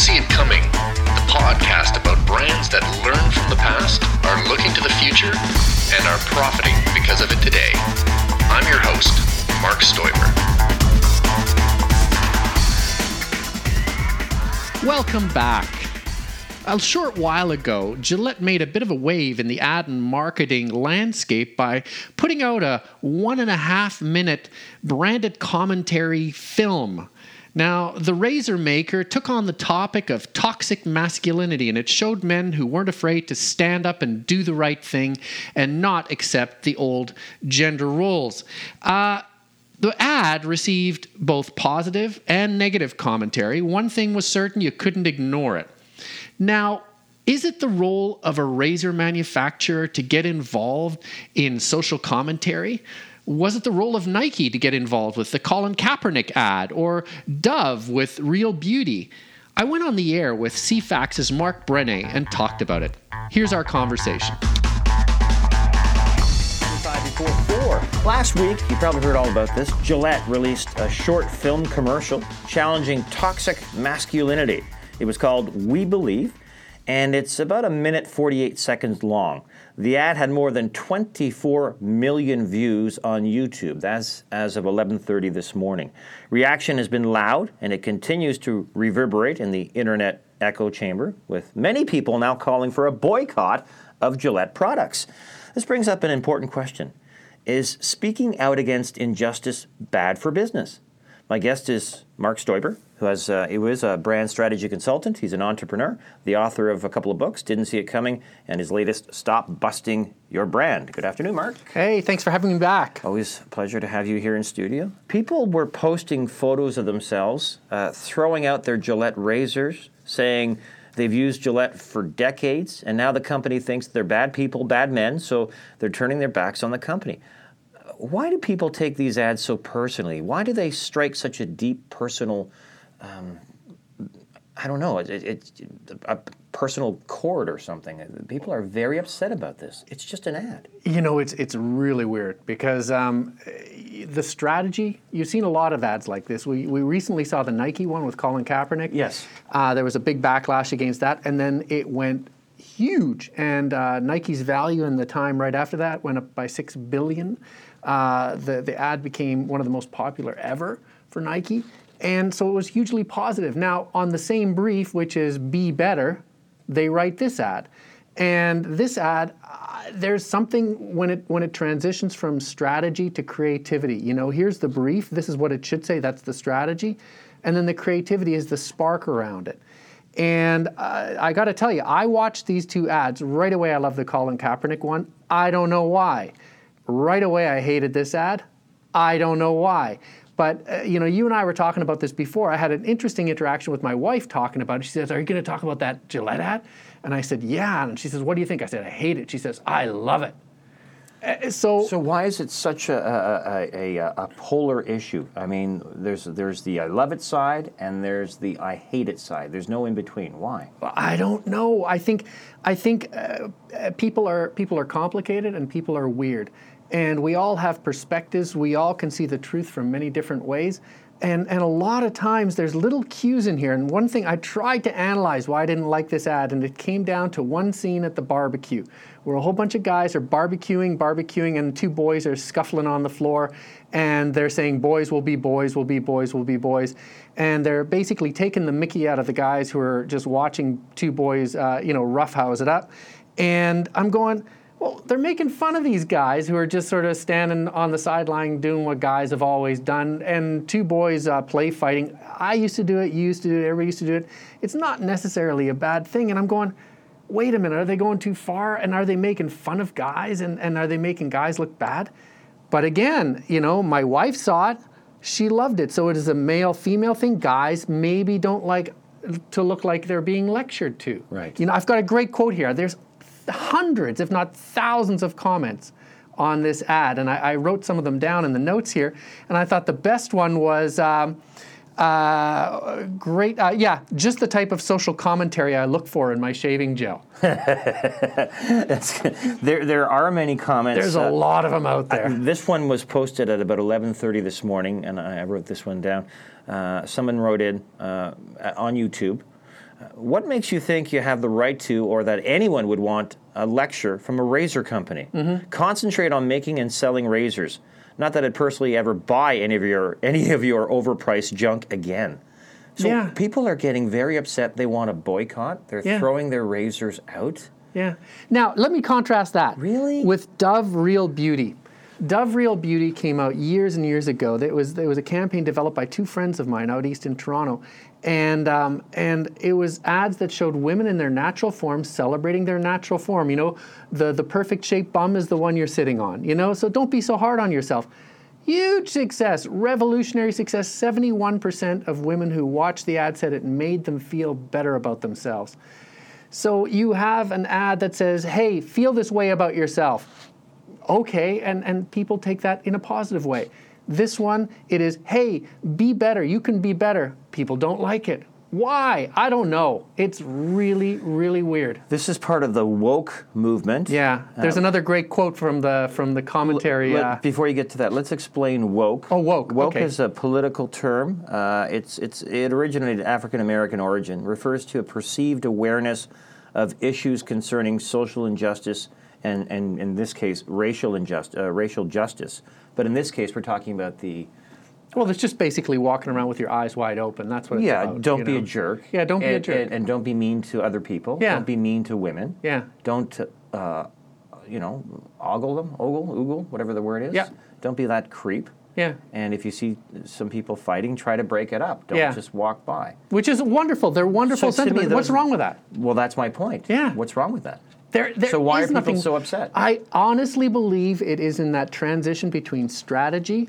See It Coming, the podcast about brands that learn from the past, are looking to the future, and are profiting because of it today. I'm your host, Mark Stoiber. Welcome back. A short while ago, Gillette made a bit of a wave in the ad and marketing landscape by putting out a one and a half minute branded commentary film. Now, the razor maker took on the topic of toxic masculinity and it showed men who weren't afraid to stand up and do the right thing and not accept the old gender roles. Uh, the ad received both positive and negative commentary. One thing was certain you couldn't ignore it. Now, is it the role of a razor manufacturer to get involved in social commentary? Was it the role of Nike to get involved with the Colin Kaepernick ad or Dove with Real Beauty? I went on the air with CFAX's Mark Brené and talked about it. Here's our conversation. Last week, you probably heard all about this. Gillette released a short film commercial challenging toxic masculinity. It was called We Believe, and it's about a minute 48 seconds long. The ad had more than 24 million views on YouTube. That's as of 11:30 this morning. Reaction has been loud, and it continues to reverberate in the internet echo chamber, with many people now calling for a boycott of Gillette products. This brings up an important question. Is speaking out against injustice bad for business? My guest is Mark Stoiber, who has uh, he was a brand strategy consultant. He's an entrepreneur, the author of a couple of books, Didn't See It Coming, and his latest Stop Busting Your Brand. Good afternoon, Mark. Hey, thanks for having me back. Always a pleasure to have you here in studio. People were posting photos of themselves uh, throwing out their Gillette razors, saying they've used Gillette for decades, and now the company thinks they're bad people, bad men, so they're turning their backs on the company why do people take these ads so personally? Why do they strike such a deep personal, um, I don't know, it, it, a personal chord or something? People are very upset about this. It's just an ad. You know, it's it's really weird because um, the strategy. You've seen a lot of ads like this. We we recently saw the Nike one with Colin Kaepernick. Yes. Uh, there was a big backlash against that, and then it went huge. And uh, Nike's value in the time right after that went up by six billion. Uh, the, the ad became one of the most popular ever for Nike. And so it was hugely positive. Now, on the same brief, which is be better, they write this ad. And this ad, uh, there's something when it when it transitions from strategy to creativity. You know, here's the brief. This is what it should say. That's the strategy, and then the creativity is the spark around it. And uh, I got to tell you, I watched these two ads right away. I love the Colin Kaepernick one. I don't know why. Right away, I hated this ad. I don't know why. But uh, you know, you and I were talking about this before. I had an interesting interaction with my wife talking about it. She says, "Are you going to talk about that Gillette ad?" And I said, "Yeah." And she says, "What do you think?" I said, "I hate it." She says, "I love it." Uh, so, so why is it such a, a, a, a, polar issue? I mean, there's there's the I love it side and there's the I hate it side. There's no in between. Why? I don't know. I think I think uh, people are people are complicated and people are weird and we all have perspectives. We all can see the truth from many different ways. And, and a lot of times there's little cues in here. And one thing I tried to analyze why I didn't like this ad, and it came down to one scene at the barbecue where a whole bunch of guys are barbecuing, barbecuing, and two boys are scuffling on the floor. And they're saying, boys will be boys, will be boys, will be boys. And they're basically taking the mickey out of the guys who are just watching two boys, uh, you know, roughhouse it up. And I'm going, well, they're making fun of these guys who are just sort of standing on the sideline doing what guys have always done. And two boys uh, play fighting. I used to do it, you used to do it, everybody used to do it. It's not necessarily a bad thing. And I'm going, wait a minute, are they going too far? And are they making fun of guys? And, and are they making guys look bad? But again, you know, my wife saw it. She loved it. So it is a male female thing. Guys maybe don't like to look like they're being lectured to. Right. You know, I've got a great quote here. There's hundreds, if not thousands, of comments on this ad, and I, I, wrote some of them down in the notes here. And I thought the best one was. Um, uh, great, uh, yeah, just the type of social commentary I look for in my shaving gel. there, there are many comments. There's a uh, lot of them out there. this one was posted at about 11:30 this morning, and I wrote this one down. Uh, someone wrote in uh, on YouTube What makes you think you have the right to, or that anyone would want, a lecture from a razor company? Mm-hmm. Concentrate on making and selling razors. Not that I'd personally ever buy any of your any of your overpriced junk again. So Yeah. people are getting very upset. They want to boycott. They're Yeah. throwing their razors out. Yeah. Now, let me contrast that. Really? With Dove Real Beauty. Dove Real Beauty came out years and years ago. It was there was a campaign developed by two friends of mine out east in Toronto, and um, and it was ads that showed women in their natural form celebrating their natural form. You know, the the perfect shaped bum is the one you're sitting on. You know, so don't be so hard on yourself. Huge success, revolutionary success. 71% of women who watched the ad said it made them feel better about themselves. So you have an ad that says, hey, feel this way about yourself. Okay, and, and people take that in a positive way. This one, it is, hey, be better. You can be better. People don't like it. Why? I don't know. It's really, really weird. This is part of the woke movement. Yeah. There's another great quote from the from the commentary. Let- uh, before you get to that, let's explain woke. Oh, woke, Woke okay. is a political term. Uh, it's it's it originated African American origin. Refers to a perceived awareness of issues concerning social injustice and, and in this case, racial injustice, uh, racial justice. But in this case, we're talking about the well, it's just basically walking around with your eyes wide open. That's what it's yeah. about. don't be know? a jerk. Yeah, don't be a jerk. And, and don't be mean to other people. Yeah. Don't be mean to women. Yeah. Don't. Uh, you know, ogle them, ogle, oogle, whatever the word is. Yeah. Don't be that creep. Yeah. And if you see some people fighting, try to break it up. Don't Yeah. just walk by. Which is wonderful. They're wonderful So sentiments. What's wrong with that? Well, that's my point. Yeah. What's wrong with that? There, there So why is are people nothing- so upset? I honestly believe it is in that transition between strategy,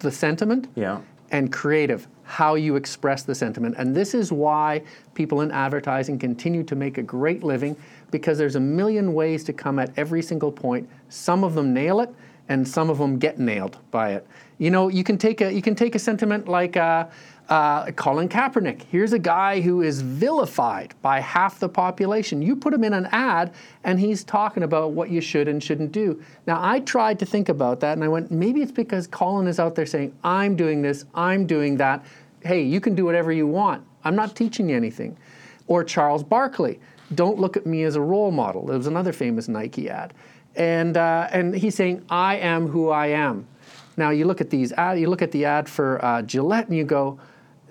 the sentiment, Yeah. and creative, how you express the sentiment. And this is why people in advertising continue to make a great living because there's a million ways to come at every single point. Some of them nail it, and some of them get nailed by it. You know, you can take a you can take a sentiment like. Uh, uh, Colin Kaepernick. Here's a guy who is vilified by half the population. You put him in an ad, and he's talking about what you should and shouldn't do. Now, I tried to think about that, and I went, maybe it's because Colin is out there saying, I'm doing this, I'm doing that. Hey, you can do whatever you want. I'm not teaching you anything. Or Charles Barkley, don't look at me as a role model. There was another famous Nike ad. And, uh, and he's saying, I am who I am. Now you look at these ad, you look at the ad for uh, Gillette, and you go,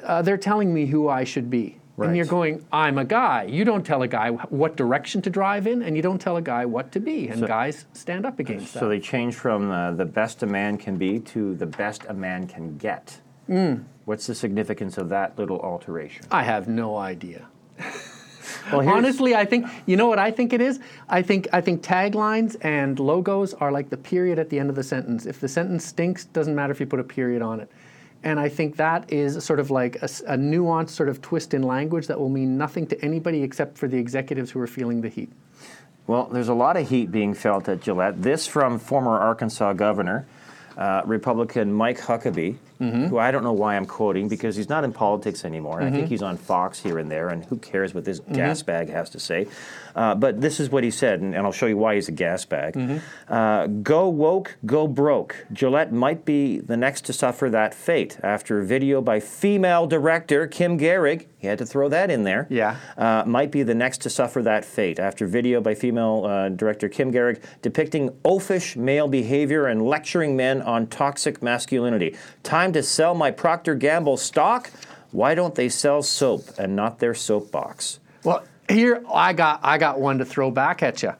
uh, they're telling me who I should be. Right. And you're going, I'm a guy. You don't tell a guy what direction to drive in, and you don't tell a guy what to be. And guys stand up against So that. So they change from uh, the best a man can be to the best a man can get. Mm. What's the significance of that little alteration? I have no idea. Well, Honestly, I think you know what I think it is. I think I think taglines and logos are like the period at the end of the sentence. If the sentence stinks, doesn't matter if you put a period on it. And I think that is sort of like a nuanced sort of twist in language that will mean nothing to anybody except for the executives who are feeling the heat. Well, there's a lot of heat being felt at Gillette. This from former Arkansas governor, uh, Republican Mike Huckabee, Mm-hmm. who I don't know why I'm quoting because he's not in politics anymore. I think he's on Fox here and there, and who cares what this Mm-hmm. gas bag has to say? Uh, but this is what he said, and, and I'll show you why he's a gas bag. Mm-hmm. Uh, go woke, go broke. Gillette might be the next to suffer that fate after a video by female director Kim Gehrig. He had to throw that in there Yeah. uh, might be the next to suffer that fate after video by female uh, director Kim Gehrig depicting oafish male behavior and lecturing men on toxic masculinity. Time to sell my Procter Gamble stock? Why don't they sell soap and not their soapbox? Well, here I got I got one to throw back at you.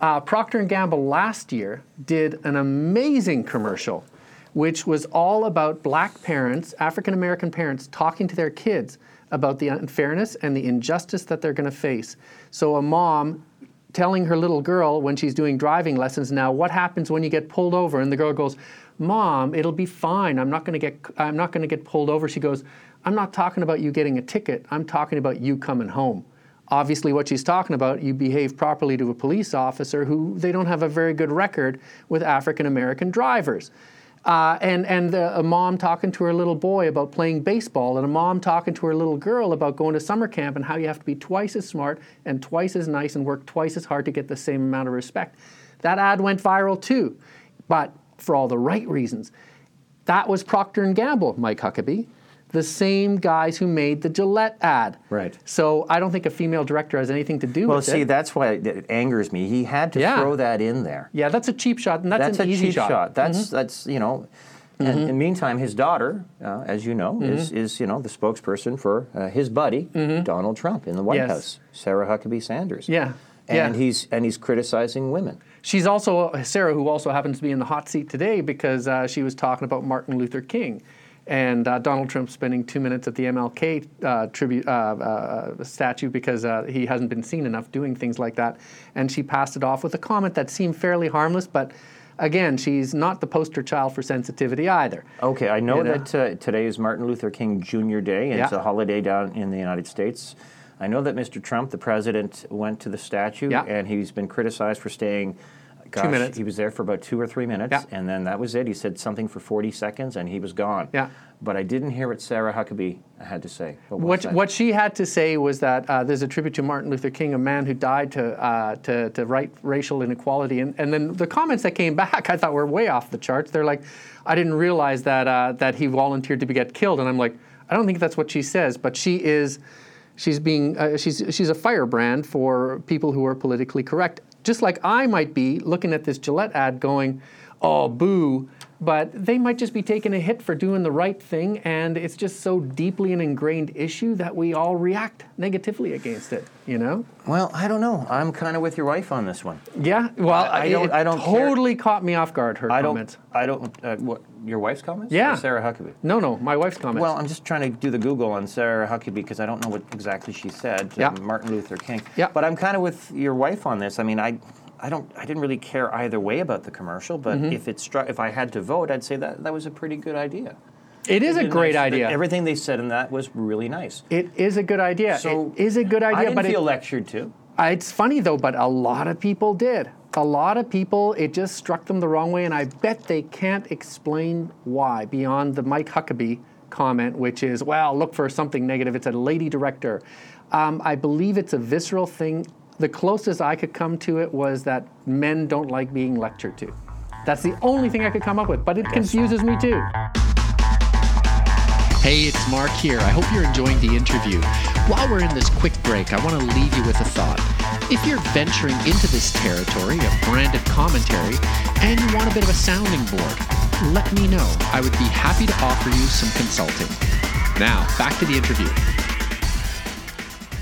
Uh, Procter and Gamble last year did an amazing commercial, which was all about black parents, African American parents, talking to their kids about the unfairness and the injustice that they're going to face. So a mom telling her little girl when she's doing driving lessons now what happens when you get pulled over and the girl goes mom it'll be fine. I'm not going to get i'm not going to get pulled over. She goes i'm not talking about you getting a ticket. I'm talking about you coming home. Obviously what she's talking about you behave properly to a police officer who they don't have a very good record with african american drivers. Uh, and and the, a mom talking to her little boy about playing baseball, and a mom talking to her little girl about going to summer camp and how you have to be twice as smart and twice as nice and work twice as hard to get the same amount of respect. That ad went viral too, but for all the right reasons. That was Procter and Gamble, Mike Huckabee. the same guys who made the Gillette ad. Right. So I don't think a female director has anything to do Well, with see, it. Well, see, that's why it, angers me. He had to Yeah. throw that in there. yeah, that's a cheap shot, and that's, That's an a easy cheap shot. Mm-hmm. That's that's you know. And in the meantime, his daughter, uh, as you know, is, Mm-hmm. is you know the spokesperson for uh, his buddy Donald Trump in the White Yes. House, Sarah Huckabee Sanders. Yeah, and yeah. he's and he's criticizing women. She's also Sarah, who also happens to be in the hot seat today because uh, she was talking about Martin Luther King, and uh, Donald Trump spending two minutes at the MLK uh, tribute uh, uh, statue because uh, he hasn't been seen enough doing things like that, and she passed it off with a comment that seemed fairly harmless, but. Again, she's not the poster child for sensitivity either. Okay, I know You know? that uh, today is Martin Luther King Jr. Day, and it's Yeah. a holiday down in the United States. I know that Mr. Trump, the president, went to the statue, Yeah. and he's been criticized for staying. Gosh, minutes. He was there for about two or three minutes, Yeah. and then that was it. He said something for 40 seconds, and he was gone. Yeah. But I didn't hear what Sarah Huckabee had to say. What, What, what she had to say was that uh, there's a tribute to Martin Luther King, a man who died to, uh, to, to right racial inequality. And, and then the comments that came back, I thought were way off the charts. They're like, I didn't realize that, uh, that he volunteered to be get killed. And I'm like, I don't think that's what she says, but she is, she's being, uh, she's, she's a firebrand for people who are politically correct. Just like I might be looking at this Gillette ad going, oh, boo. But they might just be taking a hit for doing the right thing, and it's just so deeply an ingrained issue that we all react negatively against it. You know? Well, I don't know. I'm kind of with your wife on this one. Yeah. Well, I- I don't- I don't care. totally caught me off guard. Her I don't. I don't. Uh, what? Your wife's comments? Yeah. Or Sarah Huckabee. No, no, my wife's comments. Well, I'm just trying to do the Google on Sarah Huckabee because I don't know what exactly she said. to Yeah. Martin Luther King. Yeah. But I'm kind of with your wife on this. I mean, I, I don't. I didn't really care either way about the commercial. But Mm-hmm. if it struck, if I had to vote, I'd say that that was a pretty good idea. it is a great nice. idea. Everything they said in that was really nice. it is a good idea. So it is a good idea, I didn't but feel it, lectured to. It's funny though, but a lot of people did. A lot of people, it just struck them the wrong way, and I bet they can't explain why beyond the Mike Huckabee comment, which is, well, look for something negative. It's a lady director. Um, I believe it's a visceral thing. The closest I could come to it was that men don't like being lectured to. That's the only thing I could come up with, but it confuses me too. Hey, it's Mark here. I hope you're enjoying the interview. While we're in this quick break, I want to leave you with a thought. If you're venturing into this territory of branded commentary and you want a bit of a sounding board, let me know. I would be happy to offer you some consulting. Now, back to the interview.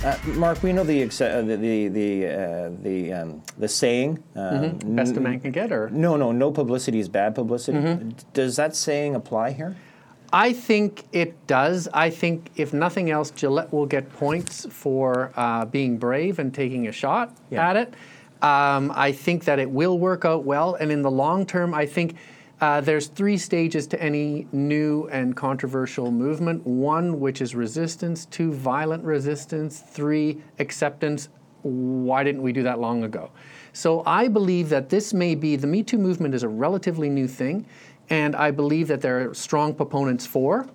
Uh, Mark, we know the uh, the the the, uh, the, um, the saying. Um, Best a man can get, or No, no, no publicity is bad publicity. Mm-hmm. Does that saying apply here? I think it does. I think if nothing else, Gillette will get points for uh, being brave and taking a shot Yeah. at it. Um, I think that it will work out well, and in the long term, I think uh, there's three stages to any new and controversial movement. One, which is resistance. Two, violent resistance. Three, acceptance. Why didn't we do that long ago? So I believe that this may be the Me Too movement is a relatively new thing, and I believe that there are strong proponents for.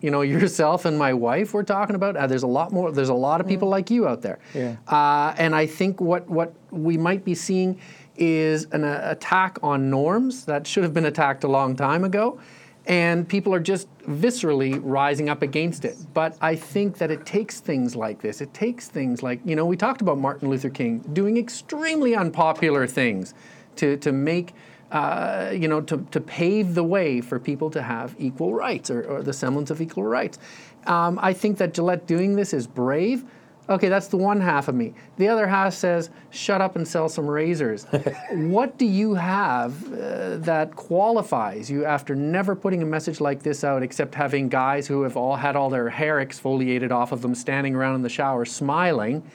You know, yourself and my wife we're talking about. Uh, there's a lot more. There's a lot of people like you out there. Yeah. Uh, and I think what what we might be seeing is an uh, attack on norms that should have been attacked a long time ago, and people are just viscerally rising up against it. But I think that it takes things like this. It takes things like you know we talked about Martin Luther King doing extremely unpopular things to to make. Uh, you know, to, to pave the way for people to have equal rights or, or the semblance of equal rights. Um, I think that Gillette doing this is brave. Okay, that's the one half of me. The other half says, shut up and sell some razors. what do you have uh, that qualifies you after never putting a message like this out except having guys who have all had all their hair exfoliated off of them standing around in the shower smiling?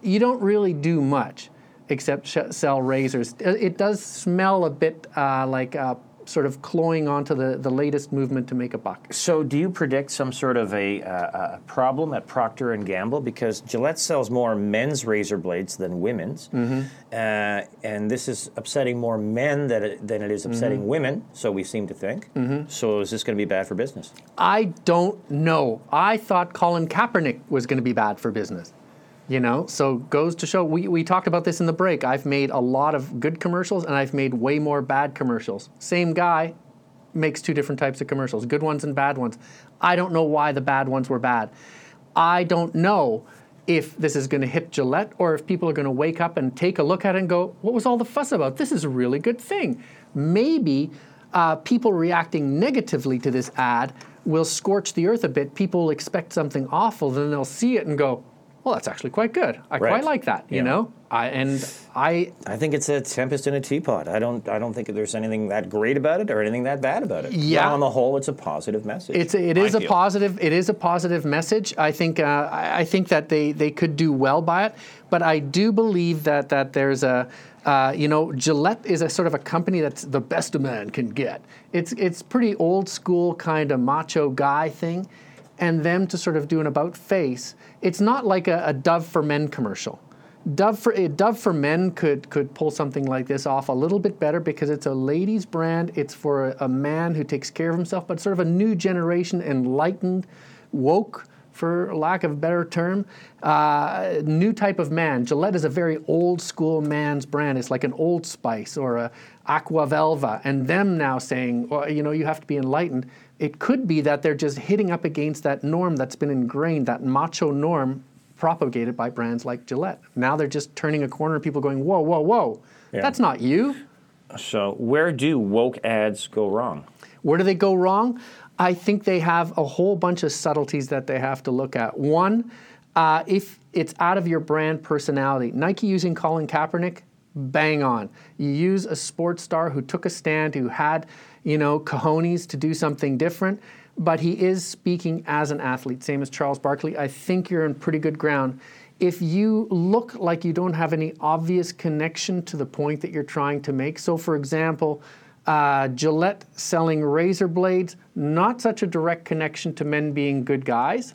You don't really do much except sh- sell razors. Uh, It does smell a bit uh, like uh, sort of cloying onto the, the latest movement to make a buck. So, do you predict some sort of a, uh, a problem at Procter and Gamble because Gillette sells more men's razor blades than women's, Mm-hmm. uh, and this is upsetting more men than it, than it is upsetting Mm-hmm. women. So we seem to think. So, is this going to be bad for business? I don't know. I thought Colin Kaepernick was going to be bad for business. You know, so goes to show. We, we talked about this in the break. I've made a lot of good commercials and I've made way more bad commercials. Same guy, makes two different types of commercials, good ones and bad ones. I don't know why the bad ones were bad. I don't know if this is going to hit Gillette or if people are going to wake up and take a look at it and go, what was all the fuss about? This is a really good thing. Maybe uh, people reacting negatively to this ad will scorch the earth a bit. People will expect something awful, then they'll see it and go, well, that's actually quite good. I Right. quite like that, you Yeah. know? I, and I, I think it's a tempest in a teapot. I don't. I don't think there's anything that great about it or anything that bad about it. Yeah. But on the whole, it's a positive message. It's it I is a feel. positive it is a positive message. I think uh, I I think that they, they could do well by it, but I do believe that that there's a uh, you know Gillette is a sort of a company that's the best a man can get. It's it's pretty old school kind of macho guy thing, and them to sort of do an about face. It's not like a, a Dove for Men commercial. Dove for eh, Dove for Men could could pull something like this off a little bit better because it's a ladies' brand. It's for a, a man who takes care of himself, but sort of a new generation, enlightened, woke, for lack of a better term, uh, new type of man. Gillette is a very old school man's brand. It's like an Old Spice or a Aqua Velva, and them now saying, well, you know, you have to be enlightened. It could be that they're just hitting up against that norm that's been ingrained, that macho norm propagated by brands like Gillette. Now they're just turning a corner people going, whoa, whoa, whoa, Yeah. that's not you. So where do woke ads go wrong? Where do they go wrong? I think they have a whole bunch of subtleties that they have to look at. One, uh, if it's out of your brand personality, Nike using Colin Kaepernick, bang on. You use a sports star who took a stand, who had, you know, cojones to do something different, but he is speaking as an athlete, same as Charles Barkley. I think you're in pretty good ground. If you look like you don't have any obvious connection to the point that you're trying to make, so for example, uh, Gillette selling razor blades, not such a direct connection to men being good guys.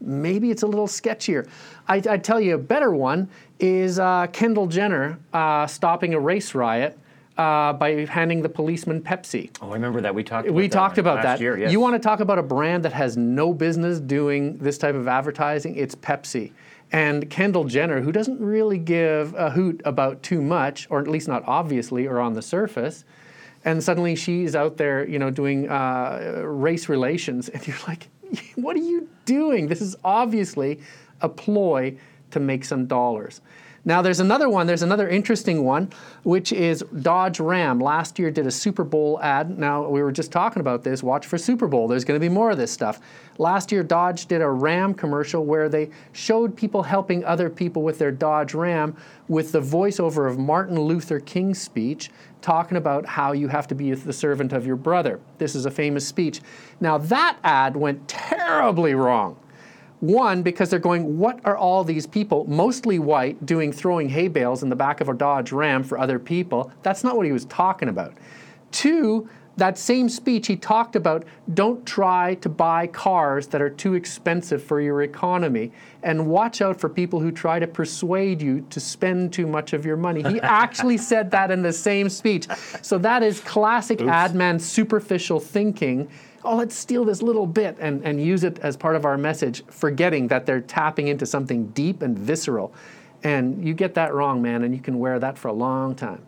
Maybe it's a little sketchier. I, I tell you, a better one is uh, Kendall Jenner uh, stopping a race riot uh, by handing the policeman Pepsi. Oh, I remember that we talked. We talked about last that. Year, yes. You want to talk about a brand that has no business doing this type of advertising? It's Pepsi. And Kendall Jenner, who doesn't really give a hoot about too much, or at least not obviously or on the surface, and suddenly she's out there, you know, doing uh, race relations, and you're like, what are you doing? This is obviously a ploy to make some dollars. Now, there's another one, there's another interesting one, which is Dodge Ram. Last year did a Super Bowl ad. Now, we were just talking about this. Watch for Super Bowl. There's going to be more of this stuff. Last year, Dodge did a Ram commercial where they showed people helping other people with their Dodge Ram with the voiceover of Martin Luther King's speech talking about how you have to be the servant of your brother. This is a famous speech. Now, that ad went terribly wrong. One, because they're going, what are all these people, mostly white, doing throwing hay bales in the back of a Dodge Ram for other people? That's not what he was talking about. Two, that same speech he talked about don't try to buy cars that are too expensive for your economy and watch out for people who try to persuade you to spend too much of your money. He actually said that in the same speech. So that is classic ad man superficial thinking oh, let's steal this little bit and, and use it as part of our message, forgetting that they're tapping into something deep and visceral. And you get that wrong, man, and you can wear that for a long time.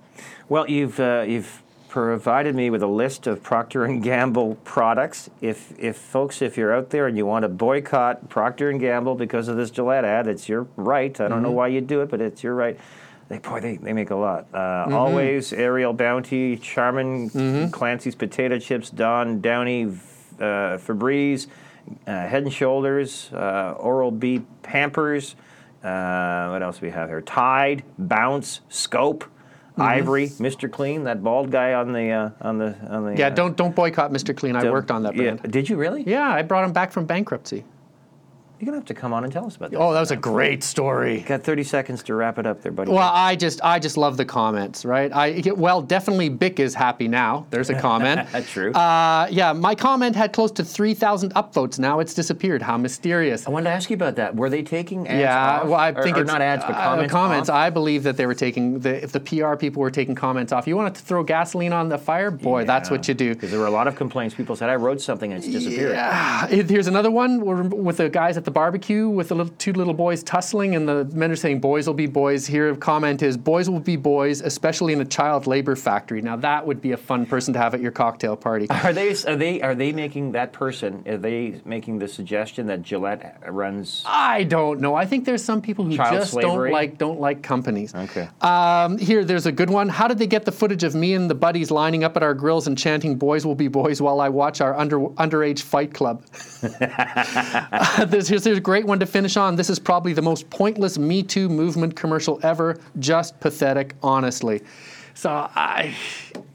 Well, you've uh, you've provided me with a list of Procter and Gamble products. If if folks, if you're out there and you want to boycott Procter and Gamble because of this Gillette ad, it's your right. I don't know why you do it, but it's your right. They boy, they, they make a lot. Uh, Always, Ariel Bounty, Charmin, Clancy's potato chips, Dawn Downy, uh, Febreze, uh, Head and Shoulders, uh, Oral B Pampers. Uh, what else do we have here? Tide, Bounce, Scope. Ivory, Mr. Clean, that bald guy on the uh, on the on the. Yeah, uh, don't don't boycott Mr. Clean. I worked on that yeah. brand. Did you really? Yeah, I brought him back from bankruptcy. You're gonna have to come on and tell us about that. Oh, that was a great story. Got 30 seconds to wrap it up, there, buddy. Well, I just I just love the comments, right? I well, definitely Bic is happy now. There's a comment. That's true. Uh, yeah, my comment had close to 3,000 upvotes. Now it's disappeared. How mysterious. I wanted to ask you about that. Were they taking ads Yeah, off? well, I Or- think or, it's not ads, but uh, comments. comments. off? I believe that they were taking the if the PR people were taking comments off. You wanted to throw gasoline on the fire, boy, that's what you do. Because there were a lot of complaints. People said, I wrote something and it's disappeared. Yeah. Here's another one with the guys at the barbecue with the little, two little boys tussling, and the men are saying, Boys will be boys. Here, a comment is, Boys will be boys, especially in a child labor factory. Now, that would be a fun person to have at your cocktail party. Are they are they are they making that person? Are they making the suggestion that Gillette runs? I don't know. I think there's some people who just slavery? don't like don't like companies. Okay. Um, here, there's a good one. How did they get the footage of me and the buddies lining up at our grills and chanting "Boys will be boys" while I watch our under underage fight club? Uh, this, here's, here's a great one to finish on. This is probably the most pointless Me Too movement commercial ever. Just pathetic, honestly. So I,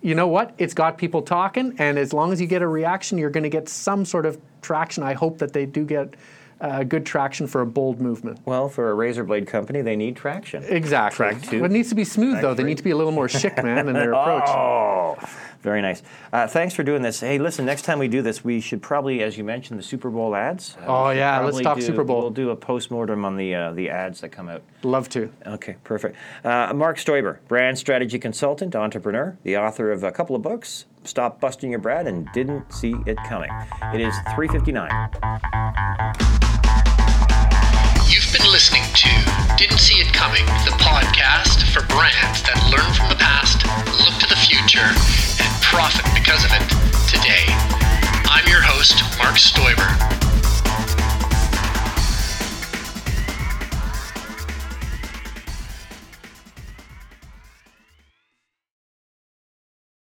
you know what? It's got people talking, and as long as you get a reaction, you're going to get some sort of traction. I hope that they do get uh, good traction for a bold movement. Well, for a razor blade company, they need traction. Exactly. Track two. It needs to be smooth, though. They need to be a little more chic, man, in their approach. Oh, very nice. Uh, thanks for doing this. Hey, listen, next time we do this, we should probably, as you mentioned, the Super Bowl ads. Uh, Oh, yeah, let's talk do- Super Bowl. We'll do a post mortem on the uh, the ads that come out. Love to. Okay, perfect. Uh, Mark Stoiber, brand strategy consultant, entrepreneur, the author of a couple of books, Stop Busting Your Brand and Didn't See It Coming. It is 359. You've been listening to Didn't See It Coming, the podcast for brands that learn from the past, look to the future, and profit because of it today. I'm your host, Mark Stoiber.